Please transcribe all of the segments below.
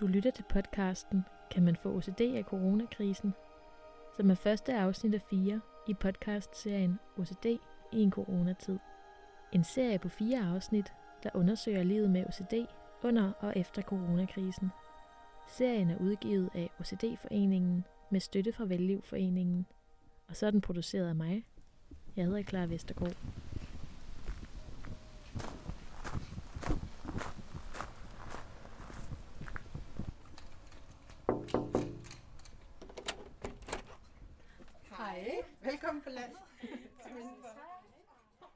Du lytter til podcasten Kan man få OCD af coronakrisen? Som er første afsnit af fire i podcastserien OCD i en coronatid. En serie på fire afsnit, der undersøger livet med OCD under og efter coronakrisen. Serien er udgivet af OCD-foreningen med støtte fra Vellivforeningen, og så er den produceret af mig. Jeg hedder Clara Vestergaard. Velkommen på landet.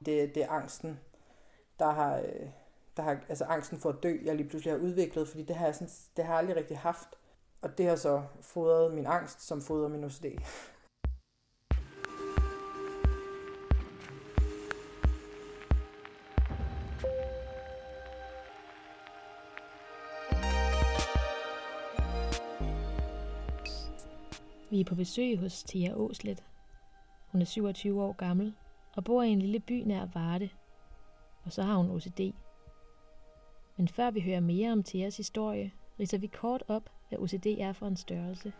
Det, det er angsten, der har, øh, der har, altså angsten for at dø, jeg lige pludselig har udviklet, fordi det har jeg, sådan, det har jeg aldrig rigtig haft. Og det har så fodret min angst, som fodrer min OCD. Vi er på besøg hos Thea Åslet. Hun er 27 år gammel og bor i en lille by nær Varde. Og så har hun OCD. Men før vi hører mere om Theas historie, ridser vi kort op, hvad OCD er for en størrelse.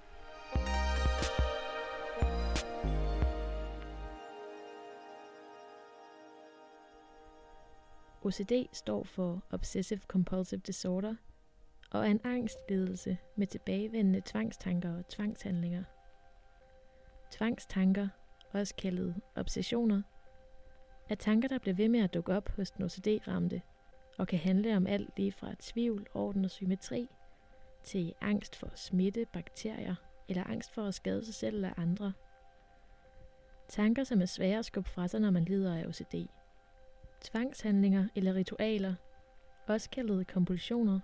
OCD står for Obsessive Compulsive Disorder og er en angstlidelse med tilbagevendende tvangstanker og tvangshandlinger. Tvangstanker, også kaldet obsessioner, er tanker, der bliver ved med at dukke op hos den OCD-ramte og kan handle om alt lige fra tvivl, orden og symmetri til angst for smitte, bakterier eller angst for at skade sig selv eller andre. Tanker, som er svære at skubbe fra sig, når man lider af OCD. Tvangshandlinger eller ritualer, også kaldet kompulsioner,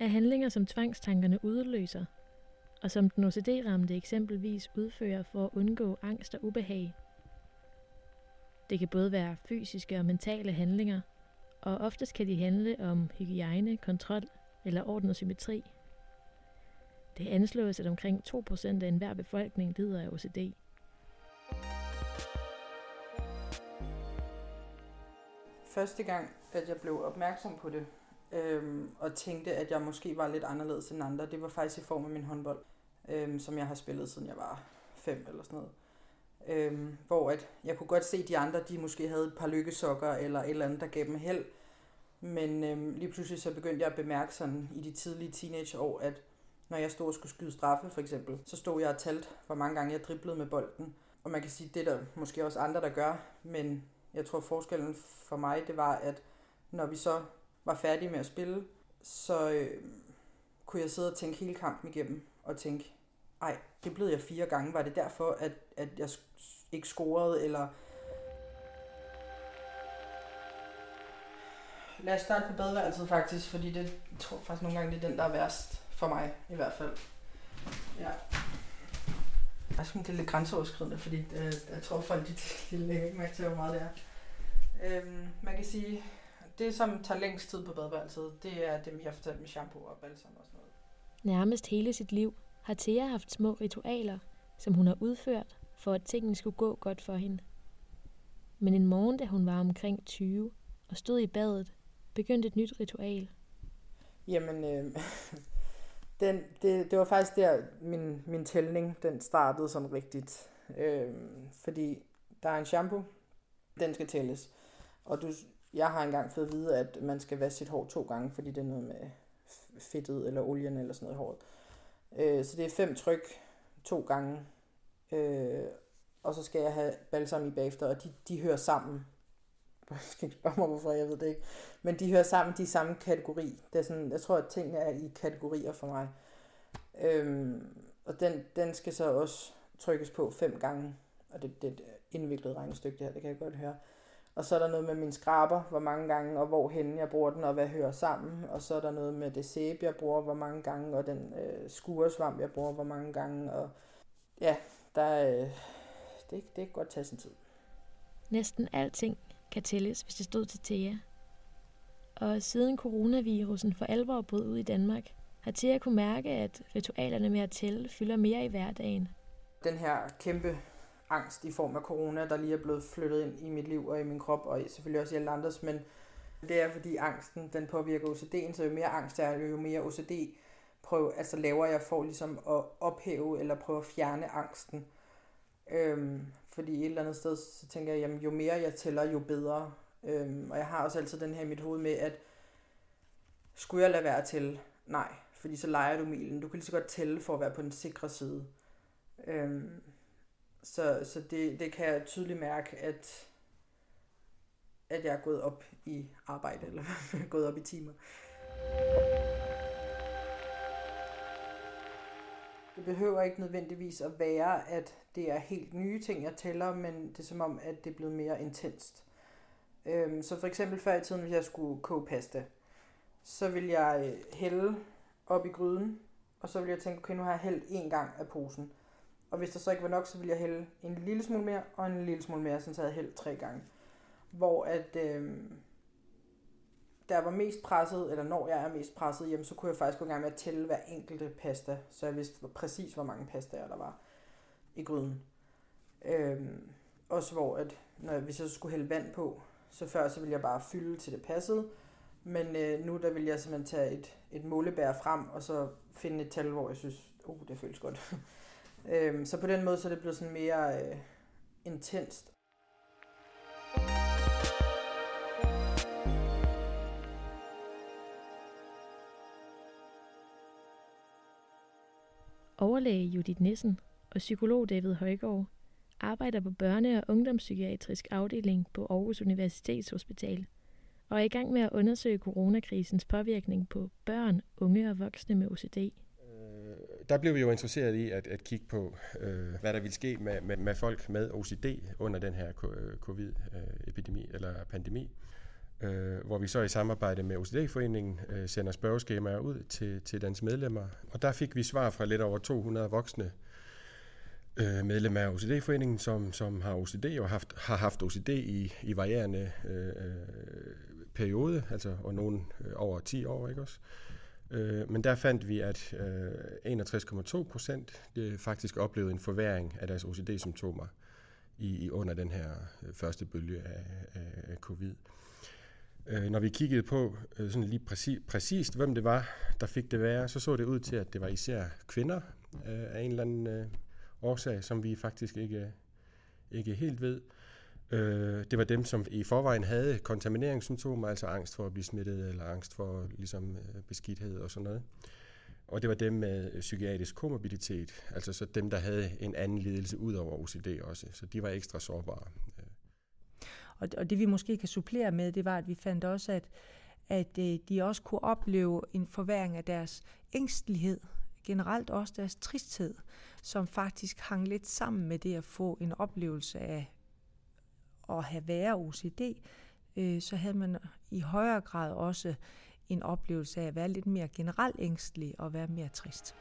er handlinger, som tvangstankerne udløser, og som den OCD-ramte eksempelvis udfører for at undgå angst og ubehag. Det kan både være fysiske og mentale handlinger, og oftest kan de handle om hygiejne, kontrol eller orden og symmetri. Det anslås, at omkring 2% af enhver befolkning lider af OCD. Første gang, at jeg blev opmærksom på det, øhm, og tænkte, at jeg måske var lidt anderledes end andre, det var faktisk i form af min håndbold, øhm, som jeg har spillet siden jeg var fem eller sådan noget. Øhm, hvor at jeg kunne godt se, at de andre, de måske havde et par lykkesokker eller et eller andet, der gav dem held. Men øhm, lige pludselig så begyndte jeg at bemærke sådan i de tidlige teenageår, at når jeg stod og skulle skyde straffe for eksempel, så stod jeg og talte, hvor mange gange jeg driblede med bolden. Og man kan sige, det er der måske også andre, der gør, men jeg tror forskellen for mig, det var, at når vi så var færdige med at spille, så øh, kunne jeg sidde og tænke hele kampen igennem, og tænke, ej, det blev jeg fire gange. Var det derfor, at, at jeg ikke scorede, eller... Lad os starte på badeværelset faktisk, fordi det jeg tror faktisk nogle gange, det er den, der er værst for mig i hvert fald. Ja. Jeg synes, det er lidt grænseoverskridende, fordi øh, jeg tror folk, de, de lægger ikke mærke til, hvor meget det er. Øhm, man kan sige, det som tager længst tid på badeværelset, det er dem, jeg har fortalt med shampoo og balsam og sådan noget. Nærmest hele sit liv har Thea haft små ritualer, som hun har udført, for at tingene skulle gå godt for hende. Men en morgen, da hun var omkring 20 og stod i badet, begyndte et nyt ritual. Jamen, øh, den, det, det var faktisk der, min, min tælling den startede sådan rigtigt. Øh, fordi der er en shampoo, den skal tælles. Og du, jeg har engang fået at vide, at man skal vaske sit hår to gange, fordi det er noget med fedtet eller olien eller sådan noget i håret. Øh, så det er fem tryk to gange. Øh, og så skal jeg have balsam i bagefter, og de, de hører sammen. Jeg skal ikke spørge mig, hvorfor, jeg ved det ikke. Men de hører sammen, de er samme kategori. Det er sådan, jeg tror, at tingene er i kategorier for mig. Øhm, og den, den skal så også trykkes på fem gange. Og det, det er et indviklet regnestykke, det her, det kan jeg godt høre. Og så er der noget med min skraber, hvor mange gange, og hvorhen jeg bruger den, og hvad hører sammen. Og så er der noget med det sæbe, jeg bruger, hvor mange gange, og den øh, skuresvamp, jeg bruger, hvor mange gange. Og ja, der er, øh, det, det kan godt tage sin tid. Næsten alting kan tælles, hvis det stod til Thea. Og siden coronavirusen for alvor brød ud i Danmark, har Thea kunne mærke, at ritualerne med at tælle fylder mere i hverdagen. Den her kæmpe angst i form af corona, der lige er blevet flyttet ind i mit liv og i min krop, og selvfølgelig også i alle andres, men det er fordi angsten, den påvirker OCD'en, så jo mere angst der er, jo mere OCD prøv, altså laver jeg for ligesom at ophæve eller prøve at fjerne angsten. Øhm, fordi et eller andet sted, så tænker jeg, jamen jo mere jeg tæller, jo bedre. Øhm, og jeg har også altid den her i mit hoved med, at skulle jeg lade være til? Nej, fordi så leger du milen. Du kan lige så godt tælle for at være på den sikre side. Øhm, så så det, det kan jeg tydeligt mærke, at, at jeg er gået op i arbejde, eller gået op i timer. Det behøver ikke nødvendigvis at være, at det er helt nye ting, jeg tæller, men det er som om, at det er blevet mere intenst. Øhm, så for eksempel før i tiden, hvis jeg skulle koge pasta, så vil jeg øh, hælde op i gryden, og så vil jeg tænke, okay, nu har jeg hældt en gang af posen. Og hvis der så ikke var nok, så vil jeg hælde en lille smule mere, og en lille smule mere, så jeg havde hældt tre gange. Hvor at, øh, der var mest presset, eller når jeg er mest presset, jamen, så kunne jeg faktisk gå i gang med at tælle hver enkelte pasta, så jeg vidste præcis, hvor mange pastaer der var i gryden. Øh, også hvor, at når, hvis jeg skulle hælde vand på, så før så ville jeg bare fylde til det passede, men øh, nu der vil jeg simpelthen tage et, et målebær frem, og så finde et tal, hvor jeg synes, oh, det føles godt. øhm, så på den måde så er det blevet sådan mere øh, intenst. Overlæge Judith Nissen og psykolog David Højgaard arbejder på børne- og ungdomspsykiatrisk afdeling på Aarhus Universitetshospital og er i gang med at undersøge coronakrisens påvirkning på børn, unge og voksne med OCD. Der blev vi jo interesseret i at, at kigge på, øh, hvad der ville ske med, med, med folk med OCD under den her øh, covid-epidemi eller pandemi øh, hvor vi så i samarbejde med OCD-foreningen øh, sender spørgeskemaer ud til, til dens medlemmer. Og der fik vi svar fra lidt over 200 voksne øh, medlemmer af OCD-foreningen, som, som har OCD og haft, har haft OCD i, i varierende øh, øh, periode, altså og nogen øh, over 10 år, ikke også? Øh, men der fandt vi, at øh, 61,2 procent øh, faktisk oplevede en forværing af deres OCD-symptomer i, i under den her øh, første bølge af, af, af covid. Øh, når vi kiggede på øh, sådan lige præcis, præcist, hvem det var, der fik det værre, så så det ud til, at det var især kvinder øh, af en eller anden øh, årsag, som vi faktisk ikke, ikke helt ved. Øh, det var dem, som i forvejen havde kontamineringssymptomer, altså angst for at blive smittet, eller angst for ligesom, øh, beskidthed og sådan noget. Og det var dem med øh, psykiatrisk komorbiditet, altså så dem, der havde en anden lidelse ud over OCD også. Så de var ekstra sårbare. Øh. Og, og det vi måske kan supplere med, det var, at vi fandt også, at, at de også kunne opleve en forværing af deres ængstelighed, generelt også deres tristhed, som faktisk hang lidt sammen med det at få en oplevelse af at have være OCD, øh, så havde man i højere grad også en oplevelse af at være lidt mere generelt ængstelig og være mere trist.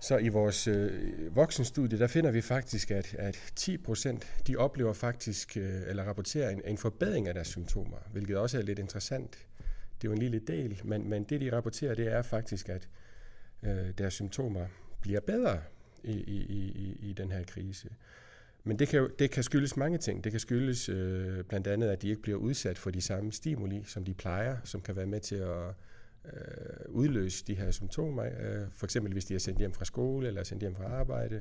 Så i vores øh, voksenstudie, der finder vi faktisk, at, at 10 procent, de oplever faktisk, øh, eller rapporterer en, en forbedring af deres symptomer, hvilket også er lidt interessant. Det er jo en lille del, men, men det de rapporterer, det er faktisk, at øh, deres symptomer bliver bedre i, i, i, i den her krise. Men det kan, det kan skyldes mange ting. Det kan skyldes øh, blandt andet, at de ikke bliver udsat for de samme stimuli, som de plejer, som kan være med til at øh, udløse de her symptomer, øh, for eksempel hvis de er sendt hjem fra skole eller sendt hjem fra arbejde.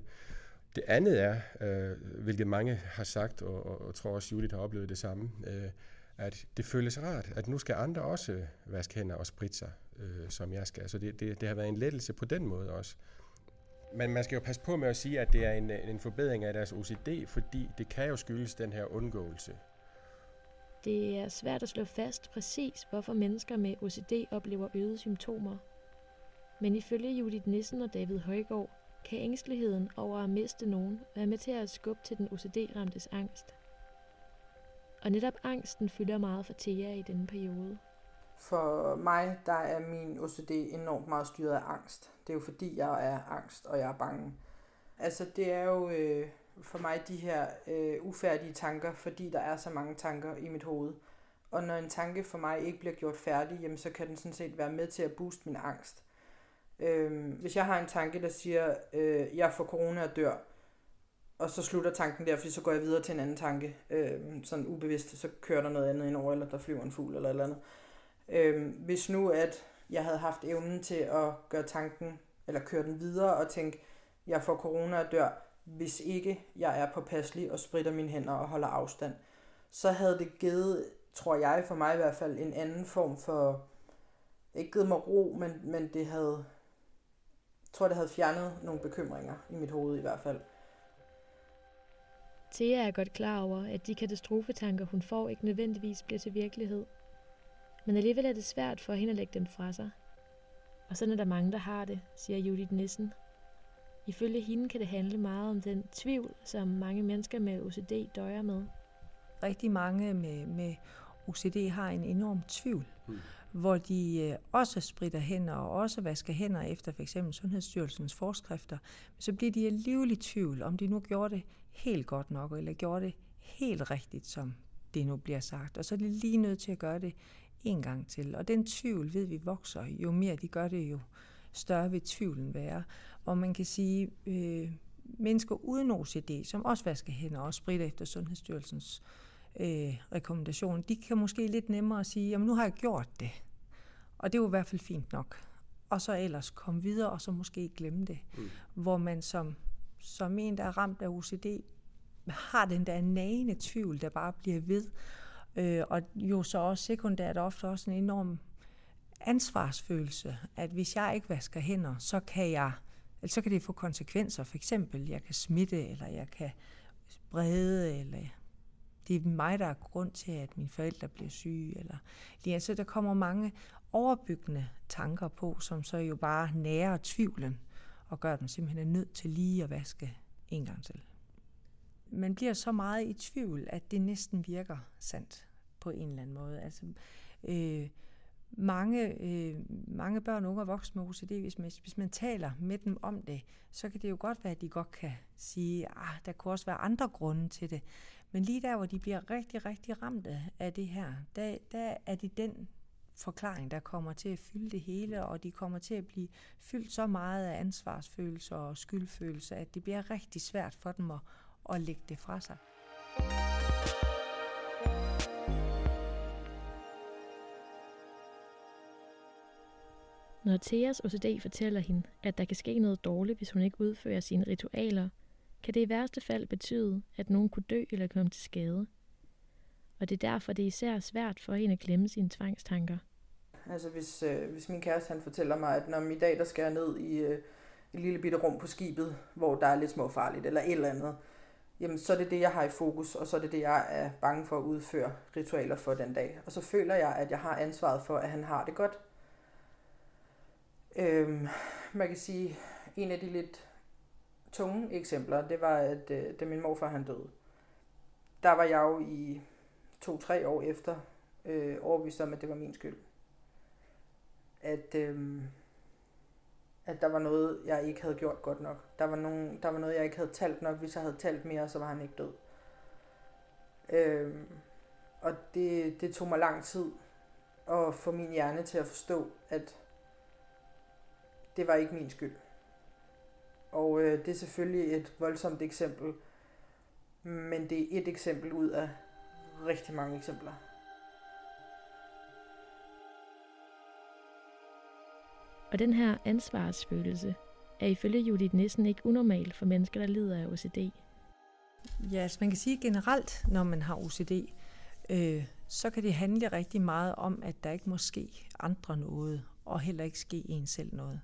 Det andet er, øh, hvilket mange har sagt, og, og, og tror også Judith har oplevet det samme, øh, at det føles rart, at nu skal andre også vaske hænder og spritte sig, øh, som jeg skal. Så det, det, det har været en lettelse på den måde også. Men man skal jo passe på med at sige, at det er en, øh, en forbedring af deres OCD, fordi det kan jo skyldes den her undgåelse. Det er svært at slå fast præcis, hvorfor mennesker med OCD oplever øgede symptomer. Men ifølge Judith Nissen og David Højgaard, kan ængsteligheden over at miste nogen være med til at skubbe til den OCD-ramtes angst. Og netop angsten fylder meget for Thea i denne periode. For mig, der er min OCD enormt meget styret af angst. Det er jo fordi, jeg er angst, og jeg er bange. Altså, det er jo øh, for mig de her øh, ufærdige tanker, fordi der er så mange tanker i mit hoved. Og når en tanke for mig ikke bliver gjort færdig, jamen, så kan den sådan set være med til at booste min angst. Øh, hvis jeg har en tanke, der siger, øh, jeg får corona og dør, og så slutter tanken der, fordi så går jeg videre til en anden tanke. Øh, sådan ubevidst, så kører der noget andet ind over, eller der flyver en fugl eller et eller andet. Øh, Øhm, hvis nu, at jeg havde haft evnen til at gøre tanken, eller køre den videre og tænke, jeg får corona og dør, hvis ikke jeg er påpasselig og spritter mine hænder og holder afstand, så havde det givet, tror jeg for mig i hvert fald, en anden form for, ikke givet mig ro, men, men det havde, jeg tror det havde fjernet nogle bekymringer i mit hoved i hvert fald. Thea er godt klar over, at de katastrofetanker, hun får, ikke nødvendigvis bliver til virkelighed. Men alligevel er det svært for hende at lægge dem fra sig. Og sådan er der mange, der har det, siger Judith Nissen. Ifølge hende kan det handle meget om den tvivl, som mange mennesker med OCD døjer med. Rigtig mange med, med OCD har en enorm tvivl, mm. hvor de øh, også spritter hænder og også vasker hænder efter f.eks. Sundhedsstyrelsens forskrifter. Men så bliver de alligevel i tvivl, om de nu gjorde det helt godt nok, eller gjorde det helt rigtigt, som det nu bliver sagt. Og så er de lige nødt til at gøre det en gang til. Og den tvivl ved vi vokser. Jo mere de gør det, jo større vil tvivlen være. Og man kan sige, øh, mennesker uden OCD, som også vasker hænder og spritter efter Sundhedsstyrelsens øh, rekommendation, de kan måske lidt nemmere sige, jamen nu har jeg gjort det. Og det er jo i hvert fald fint nok. Og så ellers komme videre, og så måske glemme det. Mm. Hvor man som, som en, der er ramt af OCD, har den der nagende tvivl, der bare bliver ved. Øh, og jo så også sekundært ofte også en enorm ansvarsfølelse, at hvis jeg ikke vasker hænder, så kan jeg, eller så kan det få konsekvenser. For eksempel, jeg kan smitte, eller jeg kan sprede, eller det er mig, der er grund til, at mine forældre bliver syge. Eller, lige, så der kommer mange overbyggende tanker på, som så jo bare nærer tvivlen, og gør den simpelthen nødt til lige at vaske en gang til. Man bliver så meget i tvivl, at det næsten virker sandt på en eller anden måde. Altså, øh, mange, øh, mange børn, unge og voksne med OCD, hvis man, hvis man taler med dem om det, så kan det jo godt være, at de godt kan sige, at ah, der kunne også være andre grunde til det. Men lige der, hvor de bliver rigtig, rigtig ramte af det her, der, der er det den forklaring, der kommer til at fylde det hele, og de kommer til at blive fyldt så meget af ansvarsfølelse og skyldfølelse, at det bliver rigtig svært for dem at, at lægge det fra sig. Når Theas OCD fortæller hende, at der kan ske noget dårligt, hvis hun ikke udfører sine ritualer, kan det i værste fald betyde, at nogen kunne dø eller komme til skade. Og det er derfor, det er især svært for hende at glemme sine tvangstanker. Altså hvis, øh, hvis min kæreste han fortæller mig, at når i dag der skal jeg ned i øh, et lille bitte rum på skibet, hvor der er lidt småfarligt eller et eller andet, jamen så er det det, jeg har i fokus, og så er det det, jeg er bange for at udføre ritualer for den dag. Og så føler jeg, at jeg har ansvaret for, at han har det godt. Øhm, man kan sige, en af de lidt tunge eksempler, det var, at øh, da min morfar han døde, der var jeg jo i to-tre år efter øh, overbevist om, at det var min skyld. At, øh, at der var noget, jeg ikke havde gjort godt nok. Der var, nogen, der var noget, jeg ikke havde talt nok. Hvis jeg havde talt mere, så var han ikke død. Øhm, og det, det tog mig lang tid at få min hjerne til at forstå, at det var ikke min skyld. Og øh, det er selvfølgelig et voldsomt eksempel, men det er et eksempel ud af rigtig mange eksempler. Og den her ansvarsfølelse er ifølge Judith Nissen ikke unormal for mennesker, der lider af OCD. Ja, altså man kan sige generelt, når man har OCD, øh, så kan det handle rigtig meget om, at der ikke må ske andre noget, og heller ikke ske en selv noget.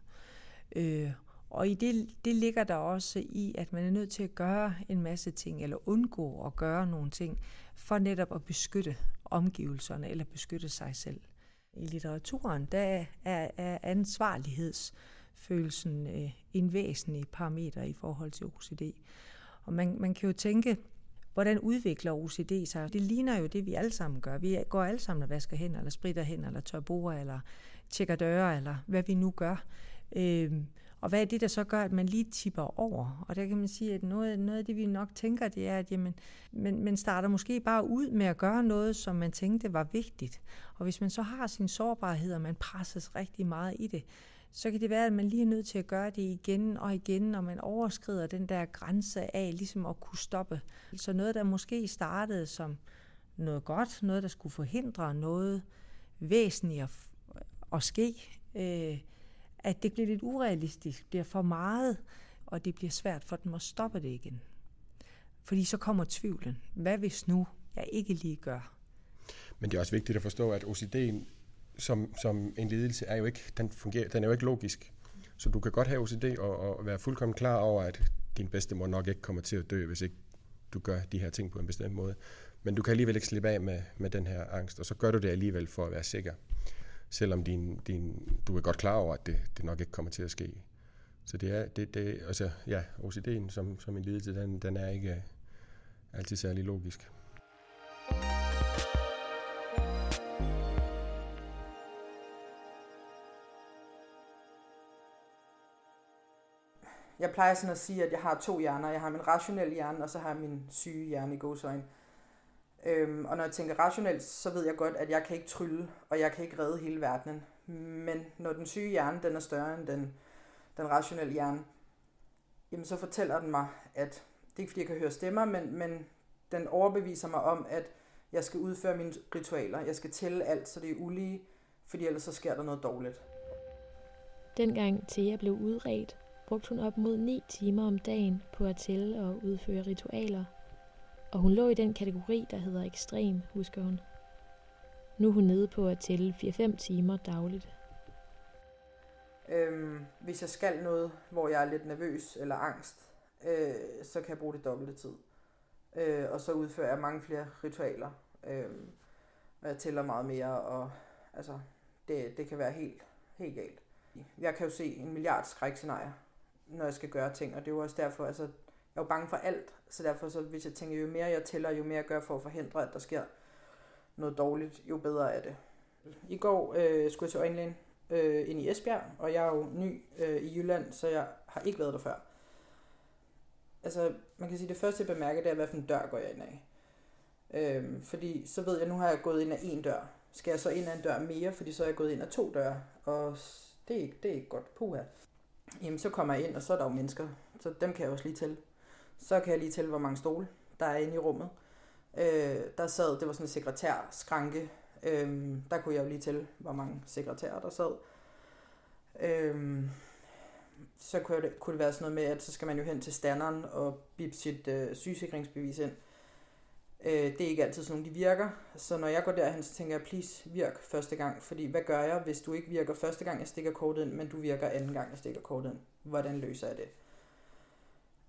Øh, og i det, det ligger der også i, at man er nødt til at gøre en masse ting, eller undgå at gøre nogle ting, for netop at beskytte omgivelserne, eller beskytte sig selv. I litteraturen, der er, er ansvarlighedsfølelsen øh, en væsentlig parameter i forhold til OCD. Og man, man kan jo tænke, hvordan udvikler OCD sig? Det ligner jo det, vi alle sammen gør. Vi går alle sammen og vasker hænder, eller spritter hænder, eller tør bord, eller tjekker døre, eller hvad vi nu gør. Øh, og hvad er det, der så gør, at man lige tipper over? Og der kan man sige, at noget, noget af det, vi nok tænker, det er, at jamen, man, man starter måske bare ud med at gøre noget, som man tænkte var vigtigt. Og hvis man så har sin sårbarhed, og man presses rigtig meget i det, så kan det være, at man lige er nødt til at gøre det igen og igen, når man overskrider den der grænse af ligesom at kunne stoppe. Så noget, der måske startede som noget godt, noget, der skulle forhindre noget væsentligt at, at ske, øh, at det bliver lidt urealistisk, bliver for meget, og det bliver svært for dem at stoppe det igen. Fordi så kommer tvivlen. Hvad hvis nu jeg ikke lige gør? Men det er også vigtigt at forstå, at OCD'en som, som en lidelse er jo ikke, den, fungerer, den er jo ikke logisk. Så du kan godt have OCD og, og være fuldkommen klar over, at din bedstemor nok ikke kommer til at dø, hvis ikke du gør de her ting på en bestemt måde. Men du kan alligevel ikke slippe af med, med den her angst, og så gør du det alligevel for at være sikker. Selvom din, din, du er godt klar over, at det, det nok ikke kommer til at ske. Så det er, det, det, altså, ja, OCD'en som, som en lidelse, den, den er ikke øh, altid særlig logisk. Jeg plejer sådan at sige, at jeg har to hjerner. Jeg har min rationelle hjerne, og så har jeg min syge hjerne i godsøjne. Øhm, og når jeg tænker rationelt, så ved jeg godt, at jeg kan ikke trylle, og jeg kan ikke redde hele verdenen. Men når den syge hjerne, den er større end den, den rationelle hjerne, jamen så fortæller den mig, at det er ikke fordi, jeg kan høre stemmer, men, men den overbeviser mig om, at jeg skal udføre mine ritualer. Jeg skal tælle alt, så det er ulige, fordi ellers så sker der noget dårligt. Dengang Thea blev udredt, brugte hun op mod 9 timer om dagen på at tælle og udføre ritualer. Og hun lå i den kategori, der hedder ekstrem, husker hun. Nu er hun nede på at tælle 4-5 timer dagligt. Øhm, hvis jeg skal noget, hvor jeg er lidt nervøs eller angst, øh, så kan jeg bruge det dobbelte tid. Øh, og så udfører jeg mange flere ritualer. Øh, og jeg tæller meget mere, og altså, det, det kan være helt, helt galt. Jeg kan jo se en milliard skrækscenarier, når jeg skal gøre ting, og det er jo også derfor, altså, jeg er jo bange for alt, så derfor, så hvis jeg tænker, jo mere jeg tæller, jo mere jeg gør for at forhindre, at der sker noget dårligt, jo bedre er det. I går øh, skulle jeg til øjenlægen øh, ind i Esbjerg, og jeg er jo ny øh, i Jylland, så jeg har ikke været der før. Altså, man kan sige, det første jeg bemærker, det er, hvad for en dør går jeg ind af. Øh, fordi så ved jeg, nu har jeg gået ind af en dør. Skal jeg så ind af en dør mere, fordi så er jeg gået ind af to døre, og det er ikke, det er ikke godt. Puha. Jamen, så kommer jeg ind, og så er der jo mennesker, så dem kan jeg også lige tælle. Så kan jeg lige tælle, hvor mange stole der er inde i rummet. Øh, der sad, det var sådan en sekretærskranke, øh, der kunne jeg jo lige tælle, hvor mange sekretærer der sad. Øh, så kunne det, kunne det være sådan noget med, at så skal man jo hen til standeren og bip sit øh, sygesikringsbevis ind. Øh, det er ikke altid sådan nogle, de virker. Så når jeg går derhen, så tænker jeg, please virk første gang. Fordi hvad gør jeg, hvis du ikke virker første gang, jeg stikker kortet ind, men du virker anden gang, jeg stikker kortet ind? Hvordan løser jeg det?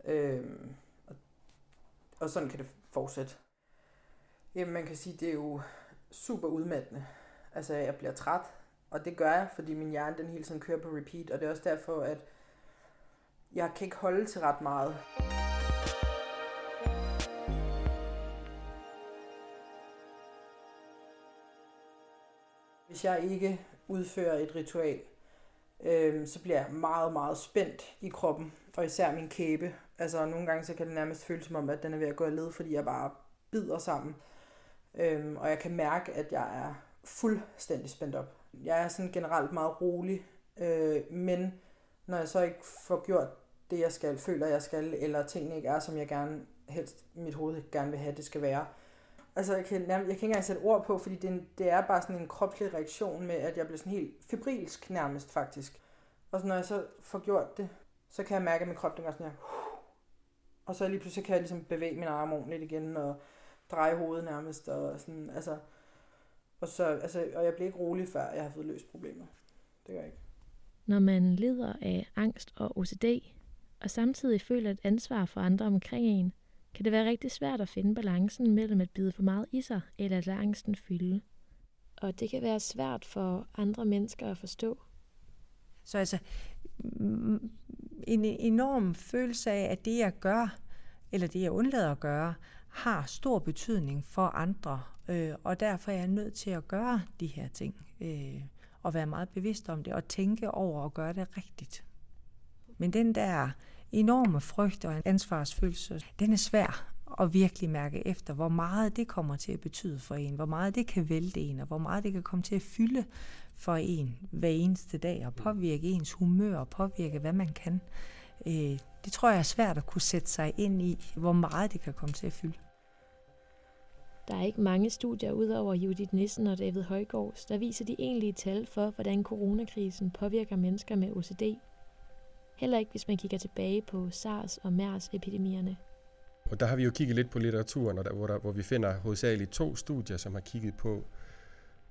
Øh, og, og sådan kan det fortsætte. Jamen man kan sige, det er jo super udmattende. Altså jeg bliver træt, og det gør jeg, fordi min hjerne den hele tiden kører på repeat, og det er også derfor, at jeg kan ikke holde til ret meget. Hvis jeg ikke udfører et ritual, øh, så bliver jeg meget, meget spændt i kroppen, og især min kæbe. Altså nogle gange så kan det nærmest føles som om, at den er ved at gå af led, fordi jeg bare bider sammen. Øh, og jeg kan mærke, at jeg er fuldstændig spændt op. Jeg er sådan generelt meget rolig, øh, men når jeg så ikke får gjort det, jeg skal, føler, jeg skal, eller tingene ikke er, som jeg gerne helst mit hoved gerne vil have, det skal være. Altså, jeg kan, nærmest, jeg kan ikke engang sætte ord på, fordi det, det er bare sådan en kropslig reaktion med, at jeg bliver sådan helt febrilsk nærmest, faktisk. Og så når jeg så får gjort det, så kan jeg mærke, at min krop den gør sådan her. Og så lige pludselig kan jeg ligesom bevæge min arm ordentligt igen, og dreje hovedet nærmest, og sådan, altså... Og, så, altså, og jeg bliver ikke rolig, før jeg har fået løst problemet. Det gør jeg ikke. Når man lider af angst og OCD, og samtidig føler et ansvar for andre omkring en, kan det være rigtig svært at finde balancen mellem at bide for meget i sig, eller at lade angsten fylde. Og det kan være svært for andre mennesker at forstå. Så altså, en enorm følelse af, at det jeg gør, eller det jeg undlader at gøre, har stor betydning for andre, øh, og derfor er jeg nødt til at gøre de her ting, øh, og være meget bevidst om det, og tænke over at gøre det rigtigt. Men den der enorme frygt og ansvarsfølelse, den er svær at virkelig mærke efter, hvor meget det kommer til at betyde for en, hvor meget det kan vælte en, og hvor meget det kan komme til at fylde for en hver eneste dag, og påvirke ens humør, og påvirke, hvad man kan. Øh, det tror jeg er svært at kunne sætte sig ind i, hvor meget det kan komme til at fylde. Der er ikke mange studier ud over Judith Nissen og David Højgaards, der viser de egentlige tal for, hvordan coronakrisen påvirker mennesker med OCD. Heller ikke, hvis man kigger tilbage på SARS og MERS-epidemierne. Og der har vi jo kigget lidt på litteraturen, og der, hvor, der, hvor vi finder hovedsageligt to studier, som har kigget på,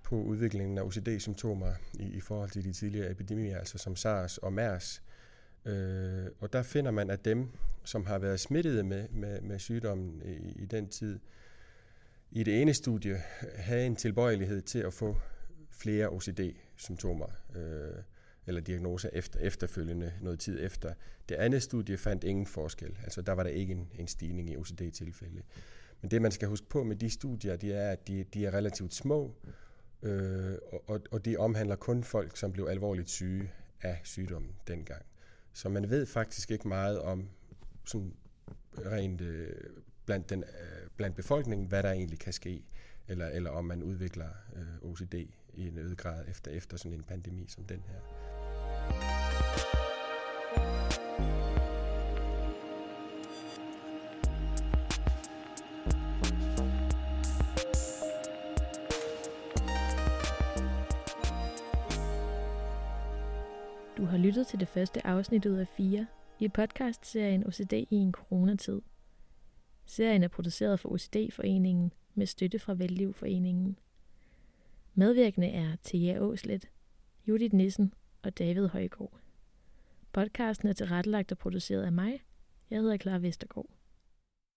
på udviklingen af OCD-symptomer i, i forhold til de tidligere epidemier, altså som SARS og MERS. Øh, og der finder man, at dem, som har været smittet med, med, med sygdommen i, i den tid, i det ene studie havde en tilbøjelighed til at få flere OCD-symptomer øh, eller diagnoser efter, efterfølgende noget tid efter. Det andet studie fandt ingen forskel, altså der var der ikke en, en stigning i OCD-tilfælde. Men det man skal huske på med de studier, det er, at de, de er relativt små, øh, og, og de omhandler kun folk, som blev alvorligt syge af sygdommen dengang. Så man ved faktisk ikke meget om sådan rent øh, blandt, den, øh, blandt befolkningen, hvad der egentlig kan ske, eller, eller om man udvikler øh, OCD i en øget grad efter, efter sådan en pandemi som den her. Du har lyttet til det første afsnit ud af fire i podcastserien OCD i en coronatid. Serien er produceret for OCD-foreningen med støtte fra Vellivforeningen. Medvirkende er Thea Åslet, Judith Nissen og David Højgaard. Podcasten er tilrettelagt og produceret af mig. Jeg hedder Clara Vestergaard.